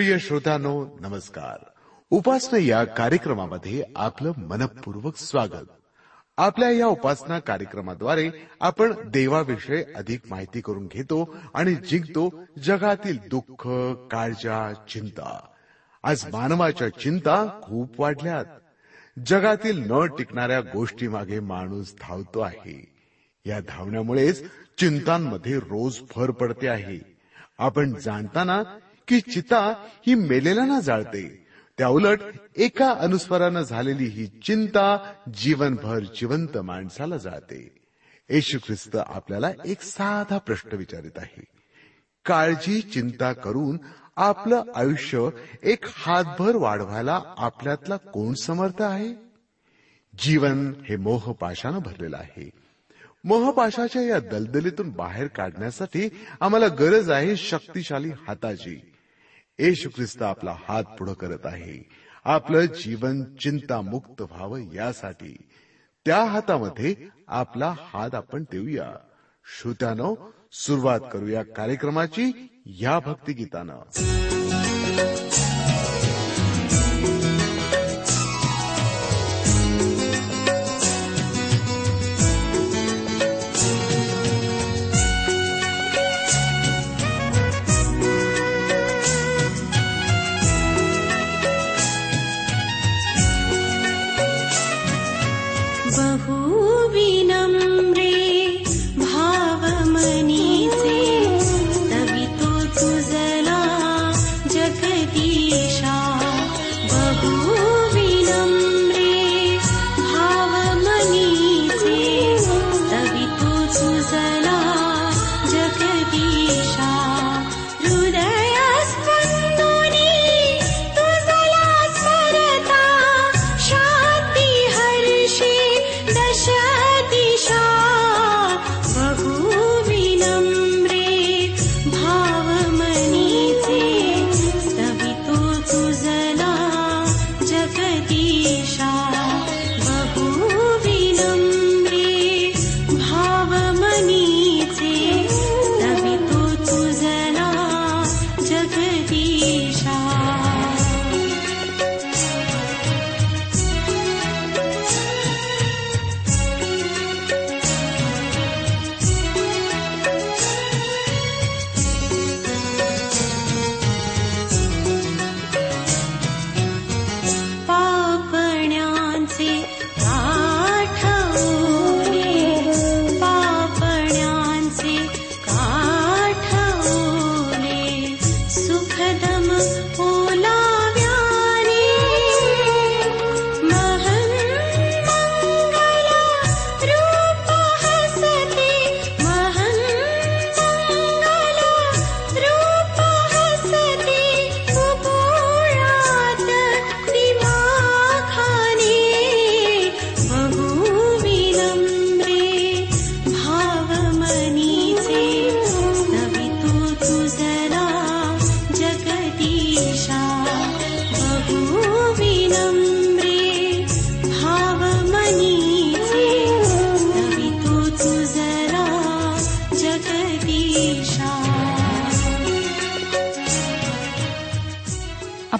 प्रिय श्रोतांनो नमस्कार. उपासना या कार्यक्रमामध्ये आपलं मनपूर्वक स्वागत. आपल्या या उपासना कार्यक्रमाद्वारे आपण देवाविषयी अधिक माहिती करून घेतो आणि जिंकतो जगातील दुःख काळजा चिंता. आज मानवाच्या चिंता खूप वाढल्यात. जगातील न टिकणाऱ्या गोष्टीमागे माणूस धावतो आहे. या धावण्यामुळेच चिंतांमध्ये रोज भर पडते आहे. आपण जाणताना की चिता ही मेलेल्यांना जाळते. त्या उलट एका अनुस्वरानं झालेली ही चिंता जीवनभर जिवंत माणसाला जाळते. येशू ख्रिस्त आपल्याला एक साधा प्रश्न विचारित आहे. काळजी चिंता करून आपलं आयुष्य एक हातभर वाढवायला आपल्यातला कोण समर्थ आहे? जीवन हे मोहपाशानं भरलेलं आहे. मोहपाशाच्या या दलदलीतून बाहेर काढण्यासाठी आम्हाला गरज आहे शक्तिशाली हाताची येशू ख्रिस्त आपला हात पुढं करत आहे. आपलं जीवन चिंतामुक्त व्हावं यासाठी. त्या हातामध्ये आपला हात आपण देऊया. श्रोत्यानो सुरुवात करूया कार्यक्रमाची या भक्तिगीतानं.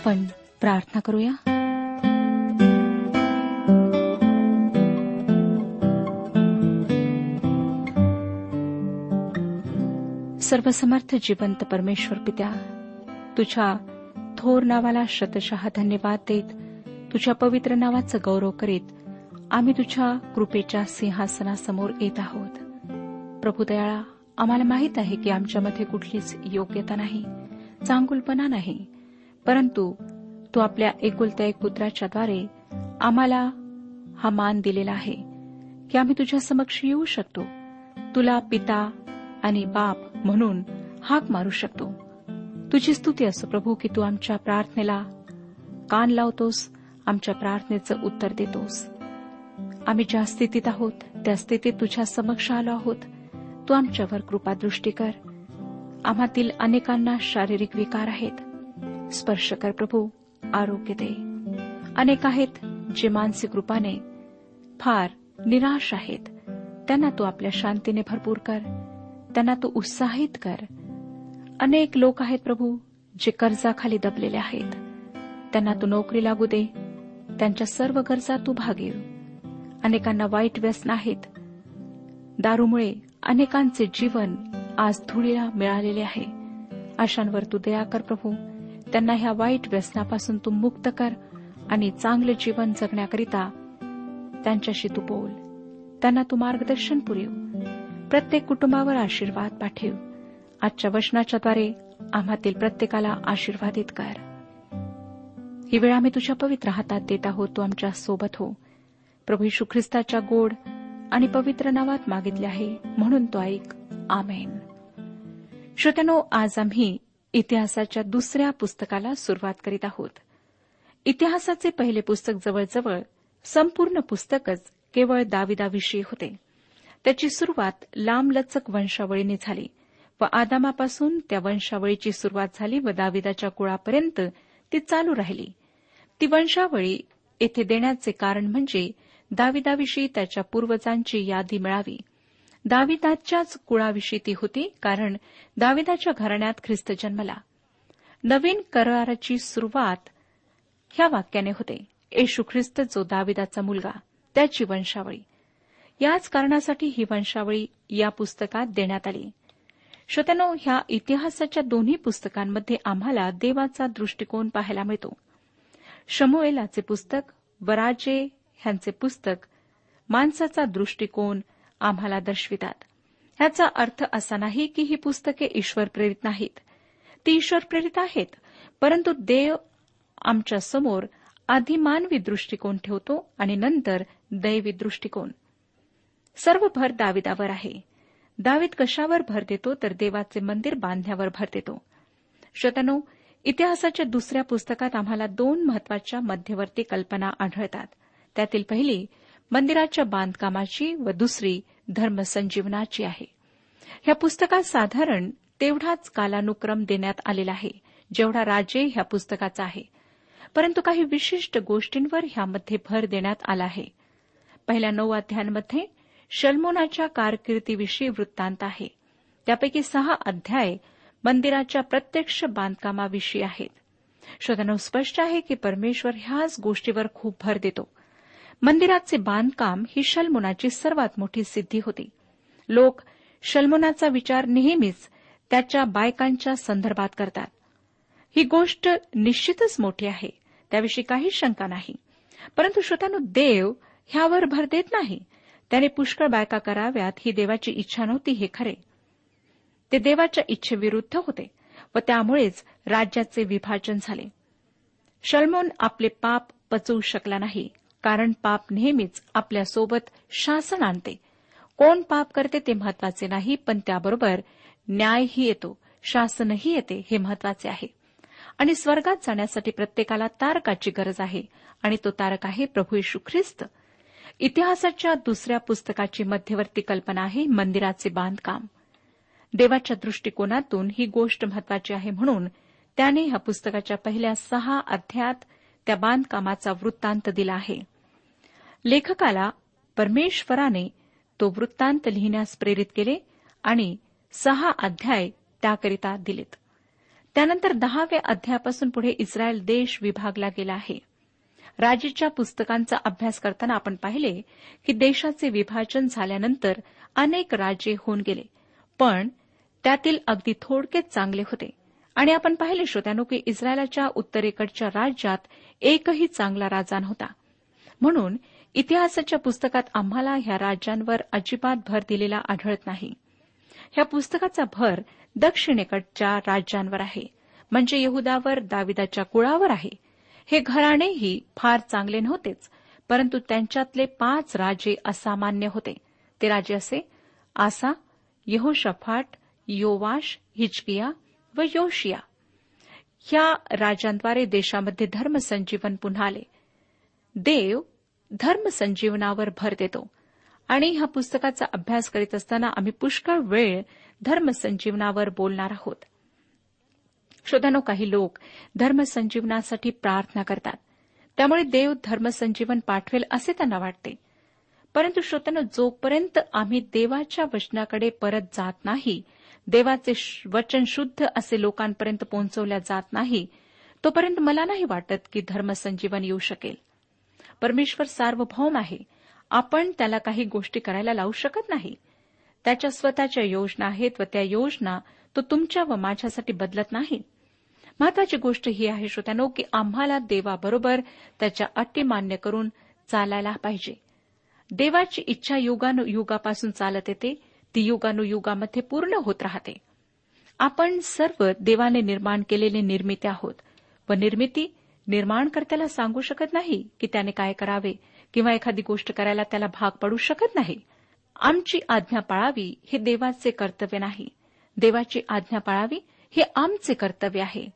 आपण प्रार्थना करूया. सर्वसमर्थ जिवंत परमेश्वर पित्या तुझ्या थोर नावाला शतशः धन्यवाद देत तुझ्या पवित्र नावाचं गौरव करीत आम्ही तुझ्या कृपेच्या सिंहासनासमोर येत आहोत. प्रभू दयाळा आम्हाला माहीत आहे की आमच्यामध्ये कुठलीच योग्यता नाही चांगुलपणा नाही परंतु तू आपल्या एकुलत्या एक पुत्राच्याद्वारे आम्हाला हा मान दिलेला आहे की आम्ही तुझ्या समक्ष येऊ शकतो. तुला पिता आणि बाप म्हणून हाक मारू शकतो. तुझी स्तुती असो प्रभू की तू आमच्या प्रार्थनेला कान लावतोस आमच्या प्रार्थनेचं उत्तर देतोस. आम्ही ज्या स्थितीत आहोत त्या स्थितीत तुझ्या समक्ष आलो आहोत. तू आमच्यावर कृपादृष्टी कर. आम्हातील अनेकांना शारीरिक विकार आहेत. स्पर्श कर प्रभू आरोग्य दे. अनेक आहेत जे मानसिक रूपाने फार निराश आहेत. त्यांना तू आपल्या शांतीने भरपूर कर. त्यांना तू उत्साहित कर. अनेक लोक आहेत प्रभू जे कर्जाखाली दबलेले आहेत. त्यांना तू नोकरी लागू दे. त्यांच्या सर्व गरजा तू भागेव अनेकांना वाईट व्यसन आहेत. दारूमुळे अनेकांचे जीवन आज धुळीला मिळालेले आहे. अशांवर तू दया कर प्रभू. त्यांना ह्या वाईट व्यसनापासून तू मुक्त कर आणि चांगले जीवन जगण्याकरिता त्यांच्याशी तू बोल. त्यांना तू मार्गदर्शन पुरेव. प्रत्येक कुटुंबावर आशीर्वाद पाठव. आजच्या वचनाच्याद्वारे आम्हातील प्रत्येकाला आशीर्वादित कर. ही वेळ आम्ही तुझ्या पवित्र हातात देत आहोत. तू आमच्यासोबत हो. प्रभू यशू ख्रिस्ताच्या गोड आणि पवित्र नावात मागितले आहे. म्हणून तो ऐक. आमेन. श्रोत्यानो आज आम्ही इतिहासाच्या दुसऱ्या पुस्तकाला सुरुवात करीत आहोत. इतिहासाचे पहिले पुस्तक जवळजवळ संपूर्ण पुस्तकच केवळ दाविदाविषयी होते. त्याची सुरुवात लांबलचक वंशावळीने झाली व आदामापासून त्या वंशावळीची सुरुवात झाली व दाविदाच्या कुळापर्यंत ती चालू राहिली. ती वंशावळी येथे देण्याचे कारण म्हणजे दाविदाविषयी त्याच्या पूर्वजांची यादी मिळावी. दाविदाच्याच कुळाविषयी ती होती कारण दाविदाच्या घराण्यात ख्रिस्त जन्मला. नवीन कराराची सुरुवात ह्या वाक्याने होते. येशू ख्रिस्त जो दाविदाचा मुलगा त्याची वंशावळी याच कारणासाठी ही वंशावळी या पुस्तकात देण्यात आली. श्रोत्यानो ह्या इतिहासाच्या दोन्ही पुस्तकांमध्ये आम्हाला देवाचा दृष्टिकोन पाहायला मिळतो. शमुएलाचे पुस्तक वराजे ह्यांचे पुस्तक माणसाचा दृष्टिकोन आम्हाला दर्शवितात. ह्याचा अर्थ असा नाही की ही पुस्तके ईश्वर प्रेरित नाहीत. ती ईश्वर प्रेरित आहेत परंतु देव आमच्यासमोर आधी मानवी दृष्टिकोन ठेवतो आणि नंतर दैवी दृष्टिकोन. सर्व भर दाविदावर आहे. दावीद कशावर भर देतो तर देवाचे मंदिर बांधण्यावर भर देतो. शतनो इतिहासाच्या दुसऱ्या पुस्तकात आम्हाला दोन महत्त्वाच्या मध्यवर्ती कल्पना आढळतात. त्यातील पहिली मंदिराच्या बांधकामाची व दुसरी धर्मसंजीवनाची आहे. ह्या पुस्तकात साधारण तेवढाच कालानुक्रम देण्यात आलेला आहे जेवढा राजे ह्या पुस्तकाचा आहे. परंतु काही विशिष्ट गोष्टींवर ह्यामध्ये भर देण्यात आला आहे. पहिल्या नऊ अध्यायांमध्ये शल्मोनाच्या कारकिर्दीविषयी वृत्तांत आहे. त्यापैकी सहा अध्याय मंदिराच्या प्रत्यक्ष बांधकामाविषयी आहेत. श्रोतांनो स्पष्ट आहे की परमेश्वर ह्याच गोष्टीवर खूप भर देतो. मंदिराचे बांधकाम ही शल्मुनाची सर्वात मोठी सिद्धी होती. लोक शलमुनाचा विचार नेहमीच त्याच्या बायकांच्या संदर्भात करतात. ही गोष्ट निश्चितच मोठी आहे त्याविषयी काही शंका नाही. परंतु श्रोतानु देव ह्यावर भर देत नाही. त्याने पुष्कळ बायका कराव्यात ही देवाची इच्छा नव्हती हे खरे. ते देवाच्या इच्छेविरुद्ध होते व त्यामुळेच राज्याचे विभाजन झाले. शल्मोन आपले पाप पचवू शकला नाही. कारण पाप नेहमीच आपल्यासोबत शासन आणते. कोण पाप करते ते महत्त्वाचे नाही पण त्याबरोबर न्यायही येतो शासनही येते हे महत्त्वाचे आहे. आणि स्वर्गात जाण्यासाठी प्रत्येकाला तारकाची गरज आहे आणि तो तारक आहे प्रभू यशू ख्रिस्त. इतिहासाच्या दुसऱ्या पुस्तकाची मध्यवर्ती कल्पना आहे मंदिराचे बांधकाम. देवाच्या दृष्टिकोनातून ही गोष्ट महत्वाची आहे म्हणून त्याने ह्या पुस्तकाच्या पहिल्या सहा अध्यायात त्या बांधकामाचा वृत्तांत दिला आहे. लेखकाला परमेश्वराने तो वृत्तांत लिहिण्यास प्रेरित केले आणि सहा अध्याय त्याकरिता दिलेत. त्यानंतर दहाव्या अध्यायापासून पुढे इस्रायल देश विभागला गेला आहे. राजेच्या पुस्तकांचा अभ्यास करताना आपण पाहिले की देशाचे विभाजन झाल्यानंतर अनेक राजे होऊन गेले पण त्यातील अगदी थोडकेच चांगले होते. आणि आपण पाहिले श्रोत्यानो की इस्रायलाच्या उत्तरेकडच्या राज्यात एकही चांगला राजा नव्हता. म्हणून इतिहासाच्या पुस्तकात आम्हाला ह्या राज्यांवर अजिबात भर दिलेला आढळत नाही. ह्या पुस्तकाचा भर दक्षिणेकडच्या राज्यांवर आहे. म्हणजे यहुदावर दाविदाच्या कुळावर आहे. हे घराणेही फार चांगले नव्हतेच परंतु त्यांच्यातले पाच राजे असामान्य होते. ते राजे असे आसा यहोशफाट योवाश हिचकिया व योशिया. ह्या राजांद्वारे देशामध्ये धर्मसंजीवन पुन्हा आले. देव धर्मसंजीवनावर भर देतो. आणि ह्या पुस्तकाचा अभ्यास करीत असताना आम्ही पुष्कळ वेळ धर्मसंजीवनावर बोलणार आहोत. श्रोतानो काही लोक धर्मसंजीवनासाठी प्रार्थना करतात. त्यामुळे देव धर्मसंजीवन पाठवेल असे त्यांना वाटते. परंतु श्रोतानो जोपर्यंत आम्ही देवाच्या वचनाकडे परत जात नाही देवाचे वचन शुद्ध असे लोकांपर्यंत पोहोचवल्या जात नाही तोपर्यंत मला नाही वाटत की धर्मसंजीवन येऊ शकेल. परमेश्वर सार्वभौम आहे. आपण त्याला काही गोष्टी करायला लावू शकत नाही. त्याच्या स्वतःच्या योजना आहेत व त्या योजना तो तुमच्या व माझ्यासाठी बदलत नाही. महत्वाची गोष्ट ही आहे श्रोत्यानो की आम्हाला देवाबरोबर त्याच्या अटी मान्य करून चालायला पाहिजे. देवाची इच्छा युगानुयुगापासून चालत येते. ती युगानुयुगामध्ये पूर्ण होत राहते. आपण सर्व देवाने निर्माण केलेले निर्मिते आहोत. व निर्मिती निर्माणकर्त्याला सांगू शकत नाही की त्याने काय करावे किंवा एखादी गोष्ट करायला त्याला भाग पडू शकत नाही. आमची आज्ञा पाळावी हे देवाचे कर्तव्य नाही. देवाची आज्ञा पाळावी हे आमचे कर्तव्य आहे.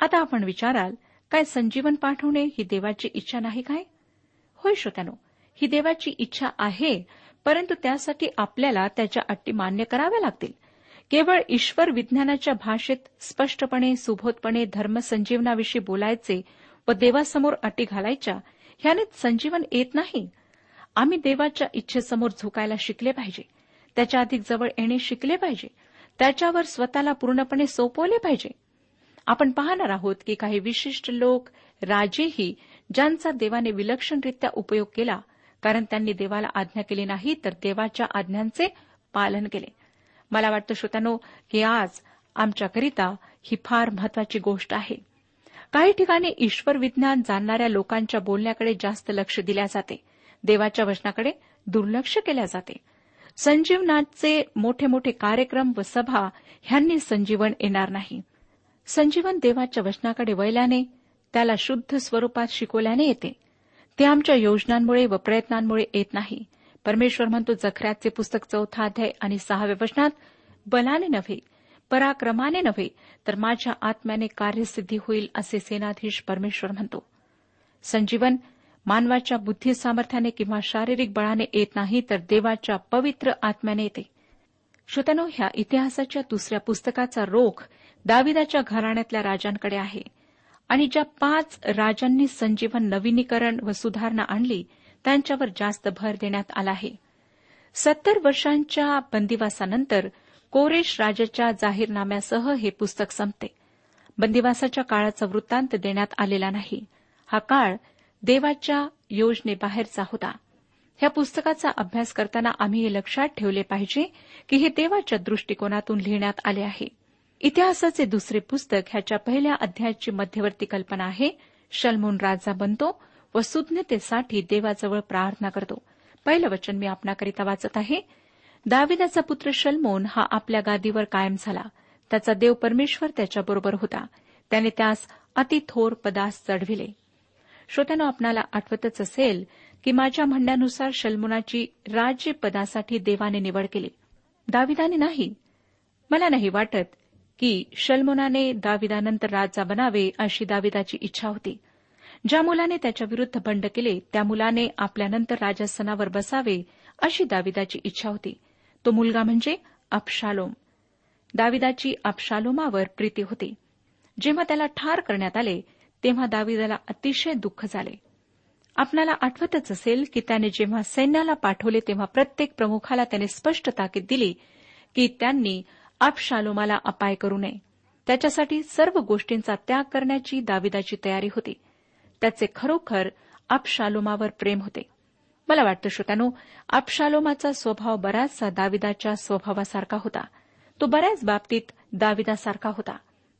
आता आपण विचाराल काय संजीवन पाठवणे ही देवाची इच्छा नाही काय? होय श्रोत्यानो ही देवाची इच्छा आहे परंतु त्यासाठी आपल्याला त्याच्या अट्टी मान्य कराव्या लागतील. केवळ ईश्वर विज्ञानाच्या भाषेत स्पष्टपणे सुबोधपणे धर्मसंजीवनाविषयी बोलायचे व देवासमोर अटी घालायच्या ह्याने संजीवन येत नाही. आम्ही देवाच्या इच्छेसमोर झुकायला शिकले पाहिजे. त्याच्या अधिक जवळ येणे शिकले पाहिजे. त्याच्यावर स्वतःला पूर्णपणे सोपवले पाहिजे. आपण पाहणार आहोत की काही विशिष्ट लोक राजेही ज्यांचा देवाने विलक्षणरित्या उपयोग केला कारण त्यांनी देवाला आज्ञा केली नाही तर देवाच्या आज्ञांचे पालन केले. मला वाटतं श्रोत्यानो की आज आमच्याकरिता ही फार महत्वाची गोष्ट आहे. काही ठिकाणी ईश्वर विज्ञान जाणणाऱ्या लोकांच्या बोलण्याकडे जास्त लक्ष दिल्या जाते. देवाच्या वचनाकडे दुर्लक्ष केल्या जाते. संजीवनाचे मोठे मोठे कार्यक्रम व सभा ह्यांनी संजीवन येणार नाही. संजीवन देवाच्या वचनाकडे वळल्याने त्याला शुद्ध स्वरूपात शिकवल्याने येते. ते आमच्या योजनांमुळे व प्रयत्नांमुळे येत नाही. परमेश्वर म्हणतो जखऱ्याचे पुस्तक चौथा अध्याय आणि सहाव्या वचनात बलाने नव्हे पराक्रमाने नव्हे तर माझ्या आत्म्याने कार्यसिद्धी होईल असे सेनाधीश परमेश्वर म्हणतो. संजीवन मानवाच्या बुद्धी सामर्थ्याने किंवा शारीरिक बळाने येत नाही तर देवाच्या पवित्र आत्म्याने येते. श्रोतनो ह्या इतिहासाच्या दुसऱ्या पुस्तकाचा रोख दाविदाच्या घराण्यातल्या राजांकडे आहे. आणि ज्या पाच राजांनी संजीवन नवीनीकरण व सुधारणा आणली त्यांच्यावर जास्त भर देण्यात आला आहे. सत्तर वर्षांच्या बंदिवासानंतर कोरेश राजाच्या जाहीरनाम्यासह हे पुस्तक संपते. बंदिवासाच्या काळाचा वृत्तांत देण्यात आलेला नाही. हा काळ देवाच्या योजनेबाहेरचा होता. ह्या पुस्तकाचा अभ्यास करताना आम्ही हे लक्षात ठेवले पाहिजे की हे देवाच्या दृष्टिकोनातून लिहिण्यात आले आहे. इतिहासाचे दुसरे पुस्तक ह्याच्या पहिल्या अध्यायाची मध्यवर्ती कल्पना आहे. शलमोन राजा बनतो व सुज्ञतेसाठी देवाजवळ प्रार्थना करतो. पहिलं वचन मी आपणाकरिता वाचत आहे. दाविदाचा पुत्र शलमोन हा आपल्या गादीवर कायम झाला. त्याचा देव परमेश्वर त्याच्याबरोबर होता. त्याने त्यास अतिथोर पदास चढविले. श्रोत्यानं आपणाला आठवतच असेल की माझ्या म्हणण्यानुसार शलमोनाची राज्यपदासाठी देवाने निवड केली. दाविदाने नाही. मला नाही वाटत की शल्मोनाने दाविदानंतर राजा बनावे अशी दाविदाची इच्छा होती. ज्या मुलाने त्याच्या विरुद्ध बंड केले त्या मुलाने आपल्यानंतर राजस्थानावर बसावे अशी दाविदाची इच्छा होती. तो मुलगा म्हणजे अपशालोम दाविदाची अपशालोमावर प्रीती होती. जेव्हा त्याला ठार करण्यात आले तेव्हा दाविदाला अतिशय दुःख झाले. आपणाला आठवतच असेल की त्याने जेव्हा सैन्याला पाठवले तेव्हा प्रत्येक प्रमुखाला त्याने स्पष्ट ताकीद दिली की त्यांनी अपशालोमाला अपाय करू नये. त्याच्यासाठी सर्व गोष्टींचा त्याग करण्याची दाविदाची तयारी होती. त्याचे खरोखर अपशालोमावर प्रेम होते. मला वाटतं श्रोत्यानो अपशालोमाचा स्वभाव बराचसा दाविदाच्या स्वभावासारखा होता. तो बऱ्याच बाबतीत दाविदासारखा होता.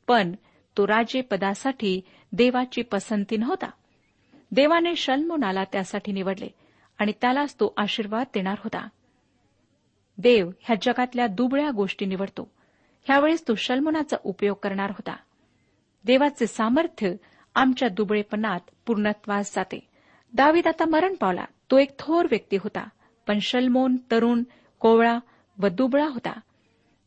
पण तो राजेपदासाठी देवाची पसंती नव्हता. देवाने शल्मोनाला त्यासाठी निवडले आणि त्यालाच तो आशीर्वाद देणार होता. देव ह्या जगातल्या दुबळ्या गोष्टी निवडतो. ह्यावेळेस तो शल्मोनाचा उपयोग करणार होता. देवाचे सामर्थ्य आमच्या दुबळेपणात पूर्णत्वास जाते. दावीद आता मरण पावला. तो एक थोर व्यक्ती होता. पण शल्मोन तरुण कोवळा व दुबळा होता.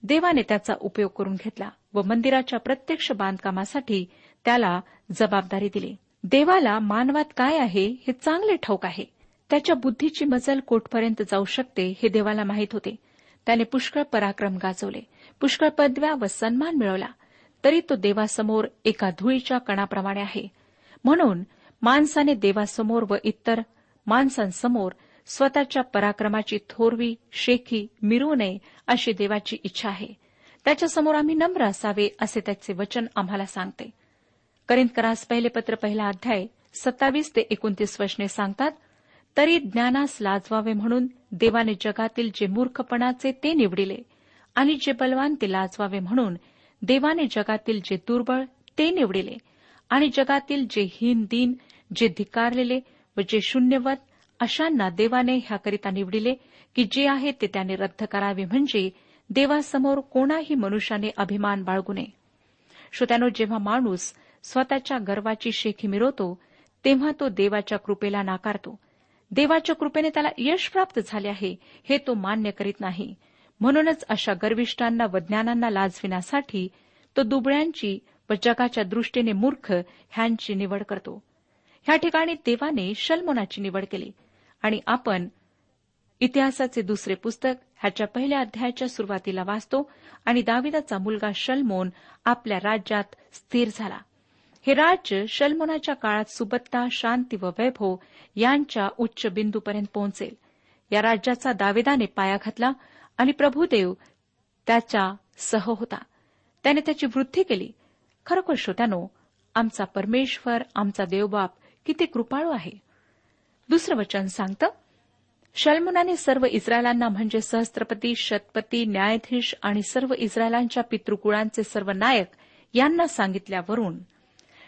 देवाने त्याचा उपयोग करून घेतला व मंदिराच्या प्रत्यक्ष बांधकामासाठी त्याला जबाबदारी दिली. देवाला मानवात काय आहे हे चांगले ठाऊक आहे. त्याच्या बुद्धीची मजल कोठपर्यंत जाऊ शकते हे देवाला माहीत होते. त्याने पुष्कळ पराक्रम गाजवले. पुष्कळ पदव्या व सन्मान मिळवला. तरी तो देवासमोर एका धुळीच्या कणाप्रमाणे आहे. म्हणून माणसाने देवासमोर व इतर माणसांसमोर स्वतःच्या पराक्रमाची थोरवी शेखी मिरवू नये अशी देवाची इच्छा आहे. त्याच्यासमोर आम्ही नम्र असावे असे त्याचे वचन आम्हाला सांगते. करिंदकरास पहिले पत्र पहिला अध्याय सत्तावीस ते एकोणतीस वचने सांगतात तरी ज्ञानास लाजवावे म्हणून देवाने जगातील जे मूर्खपणाचे ते निवडिले. आणि जे बलवान ते लाजवावे म्हणून देवाने जगातील जे दुर्बळ ते निवडिले. आणि जगातील जे हीन दिन जे धिकारलेले व जे शून्यवत अशांना देवाने ह्याकरिता निवडिले की जे आहे ते त्याने रद्द करावे म्हणजे देवासमोर कोणाही मनुष्याने अभिमान बाळगू नये. श्रोत्यानो जेव्हा माणूस स्वतःच्या गर्वाची शेखी मिरवतो तेव्हा तो देवाच्या कृपेला नाकारतो. देवाच्या कृपेने त्याला यश प्राप्त झाले आहे हे तो मान्य करीत नाही. म्हणूनच अशा गर्विष्ठांना व ज्ञानांना लाजविण्यासाठी तो दुबळ्यांची व जगाच्या दृष्टीने मूर्ख ह्यांची निवड करतो. ह्या ठिकाणी देवाने शलमोनाची निवड केली. आणि आपण इतिहासाचे दुसरे पुस्तक ह्याच्या पहिल्या अध्यायाच्या सुरुवातीला वाचतो आणि दाविदाचा मुलगा शलमोन आपल्या राज्यात स्थिर झाला. हे राज्य शलमोनाच्या काळात सुबत्ता शांती व वैभव यांच्या उच्च बिंदूपर्यंत पोहोचेल. या राज्याचा दावेदाने पाया घातला आणि प्रभुदेव त्याच्या सह होता. त्याने त्याची वृद्धी केली. खरोखर श्रोत्यानो आमचा परमेश्वर आमचा देवबाप किती कृपाळू आहे. दुसरं वचन सांगतं शल्मुनाने सर्व इस्रायलांना म्हणजे सहस्त्रपती शतपती न्यायाधीश आणि सर्व इस्रायलांच्या पितृकुळांचे सर्व नायक यांना सांगितल्यावरून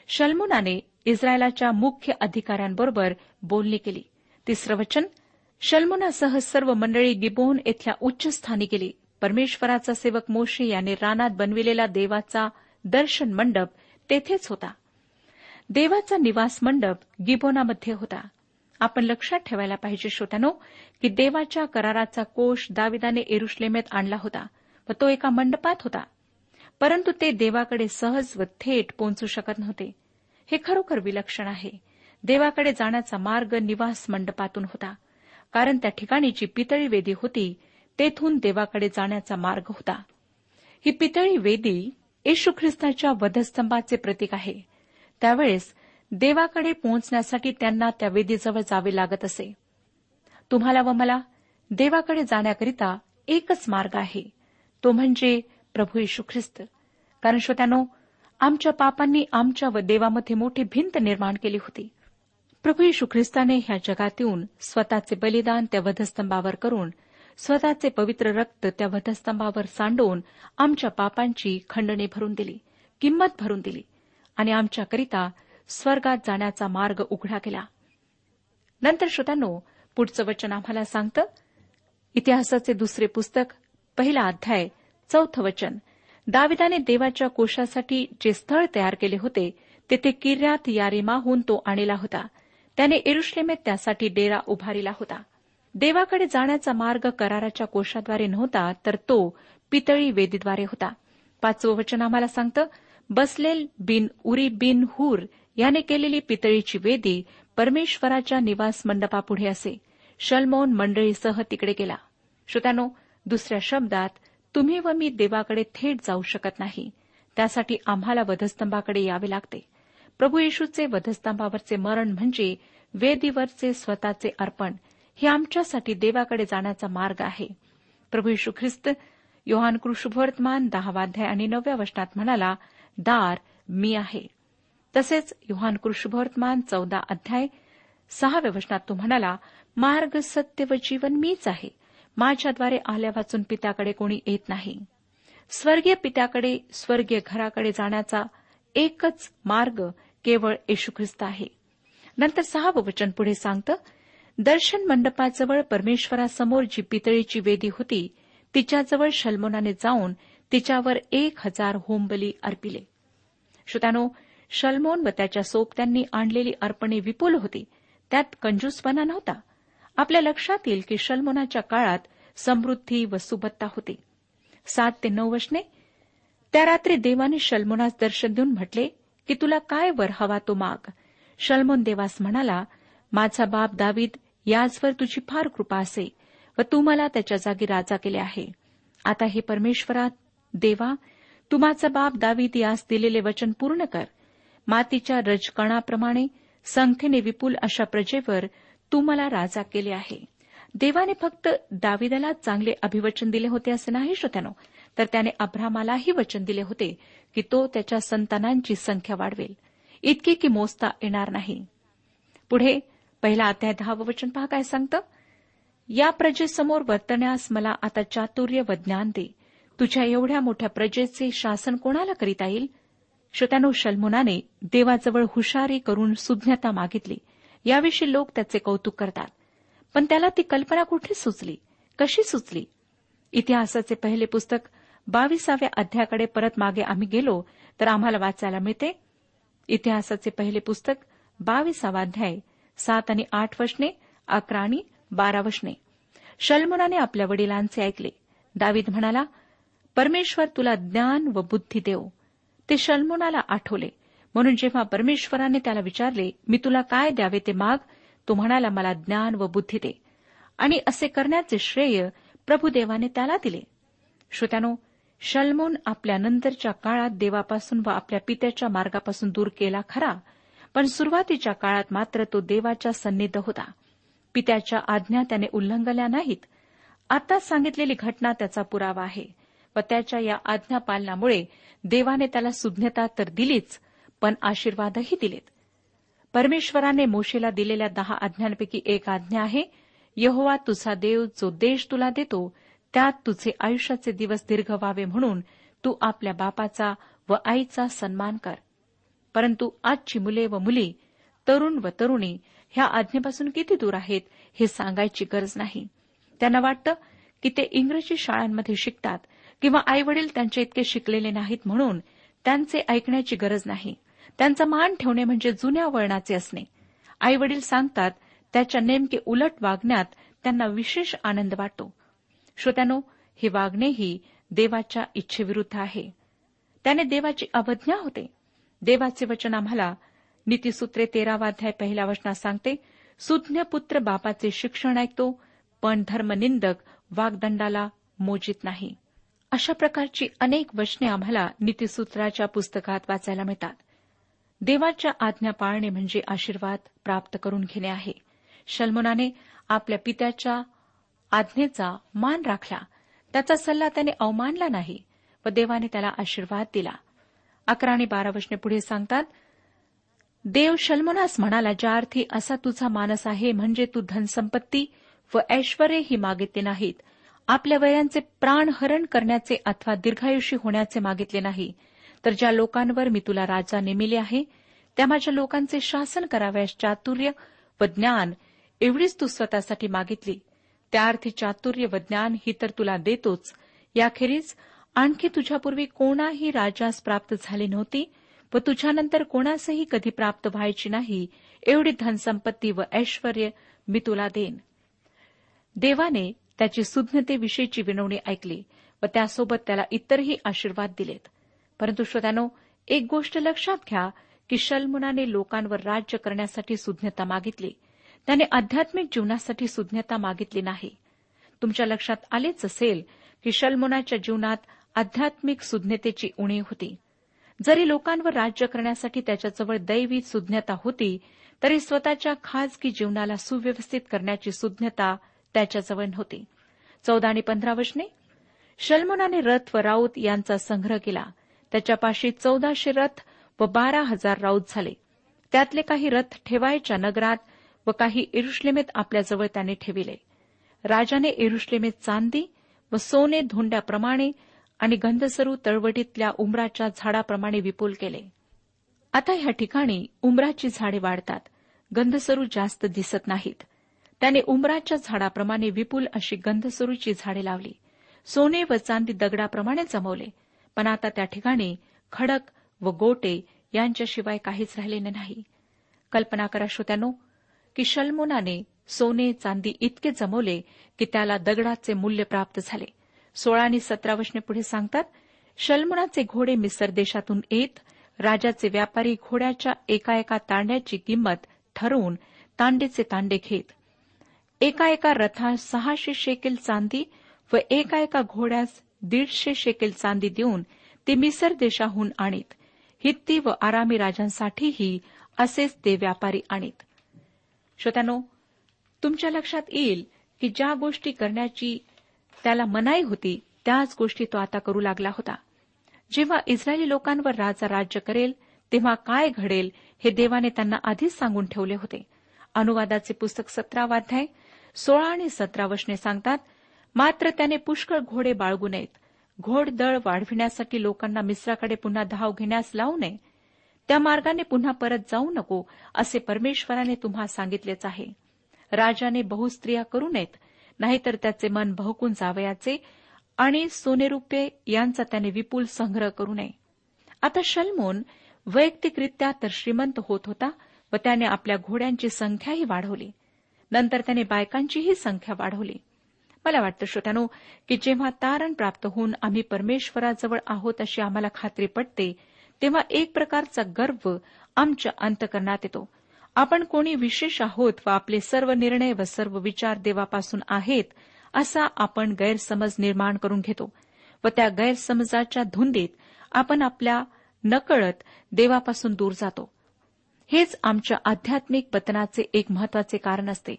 शल्मुनाने इस्रायलाच्या मुख्य अधिकाऱ्यांबरोबर बोलणी केली. तिसरं वचन शल्मुनासह सर्व मंडळी गिबोन येथल्या उच्चस्थानी गेली. परमेश्वराचा सेवक मोशे याने रानात बनविलेला देवाचा दर्शन मंडप तेथेच होता. देवाचा निवास मंडप गिबोनामध्ये होता. आपण लक्षात ठेवायला पाहिजे श्रोत्यानो की देवाच्या कराराचा कोष दाविदाने एरुश्लेमेत आणला होता व तो एका मंडपात होता. परंतु ते देवाकडे सहज व थेट पोहोचू शकत नव्हते. हे खरोखर विलक्षण आहे. देवाकडे जाण्याचा मार्ग निवास मंडपातून होता. कारण त्या ठिकाणी जी पितळी वेदी होती तेथून देवाकडे जाण्याचा मार्ग होता. ही पितळी वेदी येशू ख्रिस्ताच्या वधस्तंभाचे प्रतीक आहे. त्यावेळेस देवाकडे पोहोचण्यासाठी त्यांना त्या वेदीजवळ जावे लागत असे. तुम्हाला व मला देवाकडे जाण्याकरिता एकच मार्ग आहे. तो म्हणजे प्रभू येशू ख्रिस्त. कारण श्रोत्यानो आमच्या पापांनी आमच्या व देवामध्ये मोठी भिंत निर्माण केली होती. प्रभू येशू ख्रिस्ताने ह्या जगात येऊन स्वतःचे बलिदान त्या वधस्तंभावर करून स्वतःचे पवित्र रक्त त्या वधस्तंभावर सांडवून आमच्या पापांची खंडणी भरून दिली किंमत भरून दिली आणि आमच्याकरिता स्वर्गात जाण्याचा मार्ग उघडा केला. नंतर श्रोत्यांनो पुढचं वचन आम्हाला सांगतं. इतिहासाचे दुसरे पुस्तक पहिला अध्याय चौथं वचन. दाविदाने देवाच्या कोशासाठी जे स्थळ तयार केले होते तेथे किर्यात यारेमाहून तो आणला होता. त्याने एरुश्लेमेत त्यासाठी डेरा उभारिला होता. देवाकडे जाण्याचा मार्ग कराराच्या कोशाद्वारे नव्हता तर तो पितळी वेदीद्वारे होता. पाचवं वचन आम्हाला सांगतं बसलेल बिन उरी बिन हूर याने केलेली पितळीची वेदी परमेश्वराच्या निवास मंडपापुढे असे. शलमोन मंडळीसह तिकडे गेला. श्रोत्यानो दुसऱ्या शब्दात तुम्ही व मी देवाकडे थेट जाऊ शकत नाही. त्यासाठी आम्हाला वधस्तंभाकडे यावे लागते. प्रभू येशूचे वधस्तंभावरचे मरण म्हणजे वेदीवरचे स्वतःचे अर्पण हे आमच्यासाठी देवाकडे जाण्याचा मार्ग आहे. प्रभू येशू ख्रिस्त योहान कृषुभवर्तमान दहावाध्याय आणि नवव्या वचनात म्हणाला दार मी आहे. तसेच योहान कृषुभवर्तमान चौदा अध्याय सहाव्या वचनात तो म्हणाला मार्ग सत्य व जीवन मीच आहे. माझ्याद्वारे आल्या वाचून पित्याकडे कोणी येत नाही. स्वर्गीय पित्याकडे स्वर्गीय घराकडे जाण्याचा एकच मार्ग केवळ येशू ख्रिस्त आहे. नंतर सहावं वचन पुढे सांगतं दर्शन मंडपाजवळ परमेश्वरासमोर जी पितळीची वेदी होती तिच्याजवळ शल्मोनाने जाऊन तिच्यावर एक हजार होमबली अर्पिले. श्रोत्यानो शल्मोन व त्याच्या सोबत्यांनी आणलेली अर्पणे विपुल होती त्यात कंजूसपणा नव्हता. आपल्या लक्षात येईल की शल्मोनाच्या काळात समृद्धी व सुबत्ता होती. सात ते नऊ वशने त्या रात्री देवाने शल्मोनास दर्शन देऊन म्हटले की तुला काय वर हवा तो माग? शल्मोन देवास म्हणाला माझा बाप दावीद याचवर तुझी फार कृपा असे व तू मला त्याच्या जागी राजा केले आहे. आता हे परमेश्वरात देवा तू माझा बाप दावीद यास दिलेले वचन पूर्ण कर. मातीच्या रजकणाप्रमाणे संख्येने विपुल अशा प्रजेवर तू मला राजा केले आहे. देवाने फक्त दाविदाला चांगले अभिवचन दिले होते असे नाही श्रोत्यानो? तर त्याने अब्रामालाही वचन दिले होते की तो त्याच्या संतानांची संख्या वाढवेल. इतकी की मोजता येणार नाही. पुढे पहिला अध्याय दहावं वचन पहा काय सांगतं? या प्रजेसमोर वर्तण्यास मला आता चातुर्य व ज्ञान दे. तुझ्या एवढ्या मोठ्या प्रजेचे शासन कोणाला करीता येईल? श्रोत्यानो शल्मुनाने देवाजवळ हुशारी करून सुज्ञता मागितली. याविषयी लोक त्याचे कौतुक करतात. पण त्याला ती कल्पना कुठे सुचली? कशी सुचली? इतिहासाचे पहिले पुस्तक बावीसाव्या अध्यायाकडे परत मागे आम्ही गेलो तर आम्हाला वाचायला मिळते. इतिहासाचे पहिले पुस्तक बावीसावा अध्याय सात आणि आठ वशने अकरा आणि बारा वशने. शल्मुनाने आपल्या वडिलांचे ऐकले. दावीद म्हणाला परमेश्वर तुला ज्ञान व बुद्धी देव. ते शल्मुनाला आठवले. म्हणून जेव्हा परमेश्वराने त्याला विचारले मी तुला काय द्यावे ते माग? तो म्हणाला मला ज्ञान व बुद्धी दे. आणि असे करण्याचे श्रेय प्रभुदेवाने त्याला दिले. श्रोत्यानो शल्मोन आपल्या नंतरच्या काळात देवापासून व आपल्या पित्याच्या मार्गापासून दूर केला खरा पण सुरुवातीच्या काळात मात्र तो देवाच्या सन्निध होता. पित्याच्या आज्ञा त्याने उल्लंघल्या नाहीत. आता सांगितलेली घटना त्याचा पुरावा आहे. व त्याच्या या आज्ञा पालनामुळे देवाने त्याला सुज्ञता तर दिलीच पण आशीर्वादही दिलेत. परमेश्वराने मोशेला दिलेल्या दहा आज्ञांपैकी एक आज्ञा आहे यहोवा तुझा देव जो देश तुला देतो त्यात तुझे आयुष्याचे दिवस दीर्घ व्हावे म्हणून तू आपल्या बापाचा व आईचा सन्मान कर. परंतु आजची मुले व मुली तरुण व तरुणी ह्या आज्ञेपासून किती दूर आहेत हे सांगायची गरज नाही. त्यांना वाटतं की ते इंग्रजी शाळांमध्ये शिकतात किंवा आईवडील त्यांचे इतके शिकलेले नाहीत म्हणून त्यांचे ऐकण्याची गरज नाही. त्यांचा मान ठेवणे म्हणजे जुन्या वळणाचे असणे. आई वडील सांगतात त्याच्या नेमके उलट वागण्यात त्यांना विशेष आनंद वाटतो. श्रोत्यानो हे वागणेही देवाच्या इच्छेविरुद्ध आहे. त्याने देवाची अवज्ञा होते. देवाचे वचन आम्हाला नीतीसूत्रे तेरावाध्याय पहिल्या वचनात सांगते सुज्ञ पुत्र बापाचे शिक्षण ऐकतो पण धर्मनिंदक वागदंडाला मोजित नाही. अशा प्रकारची अनेक वचने आम्हाला नीतीसूत्राच्या पुस्तकात वाचायला मिळतात. देवाच्या आज्ञा पाळणे म्हणजे आशीर्वाद प्राप्त करून घेणे आहे. शल्मुनाने आपल्या पित्याच्या आज्ञेचा मान राखला. त्याचा सल्ला त्याने अवमानला नाही व देवाने त्याला आशीर्वाद दिला. अकरा आणि बारा वचने पुढे सांगतात देव शल्मुनास म्हणाला ज्या अर्थी असा तुझा मानस आहे म्हणजे तू धनसंपत्ती व ऐश्वर्यही मागितले नाहीत. आपल्या वयांचे प्राणहरण करण्याचे अथवा दीर्घायुषी होण्याचे मागितले नाही. तर ज्या लोकांवर मी तुला राजा नेमिले आहे त्या माझ्या लोकांचे शासन कराव्यास चातुर्य व ज्ञान एवढीच तू स्वतःसाठी मागितली. त्या अर्थी चातुर्य व ज्ञान ही तर तुला देतोच. याखेरीज आणखी तुझ्यापूर्वी कोणाही राजास प्राप्त झाली नव्हती व तुझ्यानंतर कोणासही कधी प्राप्त व्हायची नाही एवढी धनसंपत्ती व ऐश्वर मी तुला देन देवाने त्याची सुज्ञतेविषयीची विनवणी ऐकली व त्यासोबत त्याला इतरही आशीर्वाद दिलेत. परंतु श्रोत्यानो एक गोष्ट लक्षात घ्या की शल्मुनाने लोकांवर राज्य करण्यासाठी सुज्ञता मागितली. त्याने आध्यात्मिक जीवनासाठी सुज्ञता मागितली नाही. तुमच्या लक्षात आलेच असेल की शल्मुनाच्या जीवनात आध्यात्मिक सुज्ञतेची उणीव होती. जरी लोकांवर राज्य करण्यासाठी त्याच्याजवळ दैवी सुज्ञता होती तरी स्वतःच्या खाजगी जीवनाला सुव्यवस्थित करण्याची सुज्ञता त्याच्याजवळ नव्हती. चौदा आणि पंधरा वचने? शलमुनाने रथ व राऊत यांचा संग्रह केला. त्याच्यापाशी चौदाशे रथ व बारा हजार राऊत झाले. त्यातले काही रथ ठेवायच्या नगरात व काही इरुश्लेमेत आपल्याजवळ त्याने ठेविले. राजाने इरुश्लेमेत चांदी व सोने धोंड्याप्रमाणे आणि गंधसरू तळवटीतल्या उमराच्या झाडाप्रमाणे विपुल केले. आता ह्या ठिकाणी उमराची झाडे वाढतात. गंधसरू जास्त दिसत नाहीत. त्याने उमराच्या झाडाप्रमाणे विपुल अशी गंधसरूची झाडे लावली. सोने व चांदी दगडाप्रमाणे जमवले. पण आता त्या ठिकाणी खडक व गोटे यांच्याशिवाय काहीच राहिलेले नाही. कल्पना करा श्रोत्यानो की शल्मोनाने सोने चांदी इतके जमवले की त्याला दगडाचे मूल्य प्राप्त झाले. सोळा आणि सतरा वशने पुढे सांगतात शल्मोनाचे घोडे मिसर देशातून येत राजाचे व्यापारी घोड्याच्या एका एका तांड्याची किंमत ठरवून तांडेचे तांडे घेत. एका एका रथास सहाशे शेकेल चांदी व एका एका घोड्यास दीडशे शेकेल चांदी देऊन ते मिसर देशाहून आणीत. हित्ती व आरामी राजांसाठीही असेच ते व्यापारी आणीत. श्रोत्यानो तुमच्या लक्षात येईल की ज्या गोष्टी करण्याची त्याला मनाई होती त्याच गोष्टी तो आता करू लागला होता. जेव्हा इस्रायली लोकांवर राजा राज्य करेल तेव्हा काय घडेल हे देवाने त्यांना आधीच सांगून ठेवले होते. अनुवादाचे पुस्तक सतरावाध्याय सोळा आणि सतरा वशने सांगतात मात्र त्याने पुष्कळ घोडे बाळगू नयेत. घोडदळ वाढविण्यासाठी लोकांना मिश्राकडे पुन्हा धाव घेण्यास लावू नये. त्या मार्गाने पुन्हा परत जाऊ नको असे परमेश्वराने तुम्हा सांगितलेच आहे. राजाने बहुस्त्रिया करू नयेत नाहीतर त्याचे मन भहकून जावयाचे आणि सोनेरुपे यांचा त्याने विपुल संग्रह करू नये. आता शलमोन वैयक्तिकरित्या तर श्रीमंत होत होता व त्याने आपल्या घोड्यांची संख्याही वाढवली. नंतर त्याने बायकांचीही संख्या वाढवली. मला वाटतं श्रोत्यानो की जेव्हा तारण प्राप्त होऊन आम्ही परमेश्वराजवळ आहोत अशी आम्हाला खात्री पटते तेव्हा एक प्रकारचा गर्व आमच्या अंतकरणात येतो. आपण कोणी विशेष आहोत व आपले सर्व निर्णय व सर्व विचार देवापासून आहेत असा आपण गैरसमज निर्माण करून घेतो. व त्या गैरसमजाच्या धुंदीत आपण आपल्या नकळत देवापासून दूर जातो. हेच आमच्या आध्यात्मिक पतनाचे एक महत्त्वाचे कारण असते.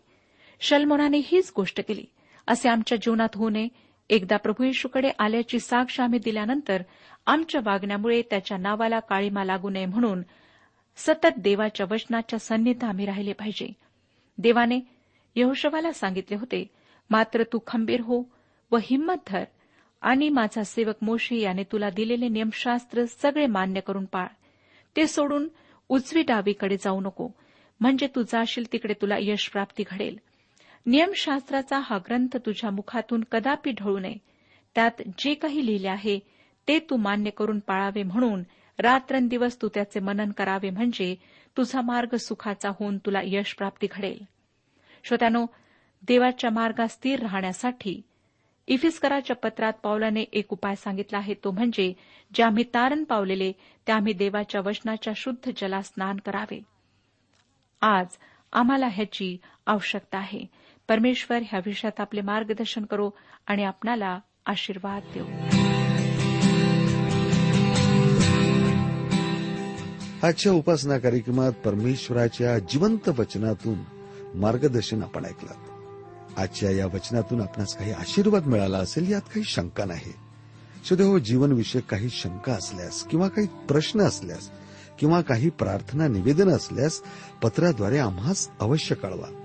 शलमोनाने हीच गोष्ट केली. असे आमच्या जीवनात होऊ नये. एकदा प्रभू येशूकडे आल्याची साक्ष आम्ही दिल्यानंतर आमच्या वागण्यामुळे त्याच्या नावाला काळीमा लागू नये म्हणून सतत देवाच्या वचनाच्या सन्नीत आम्ही राहिले पाहिजे. देवाने यहोशवाला सांगितले होते मात्र तू खंबीर हो व हिंमत धर आणि माझा सेवक मोशी याने तुला दिलेले नियमशास्त्र सगळे मान्य करून पाळ. ते सोडून उजवी डावीकडे जाऊ नको. म्हणजे तू जाशील तिकडे तुला यश प्राप्ती घडेल. नियमशास्त्राचा हा ग्रंथ तुझ्या मुखातून कदापि ढळू नये. त्यात जे काही लिहिले आहे ते तू मान्य करून पाळावे म्हणून रात्रंदिवस तू त्याचे मनन करावे म्हणजे तुझा मार्ग सुखाचा होऊन तुला यश प्राप्ती घडेल. श्रोत्यानो देवाच्या मार्गात स्थिर राहण्यासाठी इफिस्कराच्या पत्रात पावलाने एक उपाय सांगितला आहे तो म्हणजे जे आम्ही तारण पावलेले ते आम्ही देवाच्या वचनाच्या शुद्ध जला स्नान करावे. आज आम्हाला ह्याची आवश्यकता आहे. परमेश्वर ह्या विषयात आपले मार्गदर्शन करो आणि आपणाला आशीर्वाद देऊ. आजच्या उपासना कार्यक्रमात परमेश्वराच्या जिवंत वचनातून मार्गदर्शन आपण ऐकलं. आजच्या या वचनातून आपणास काही आशीर्वाद मिळाला असेल यात काही शंका नाही. सुदैव हो, जीवनविषयक काही शंका असल्यास किंवा काही प्रश्न असल्यास किंवा काही प्रार्थना निवेदन असल्यास पत्राद्वारे आम्हास अवश्य कळवा.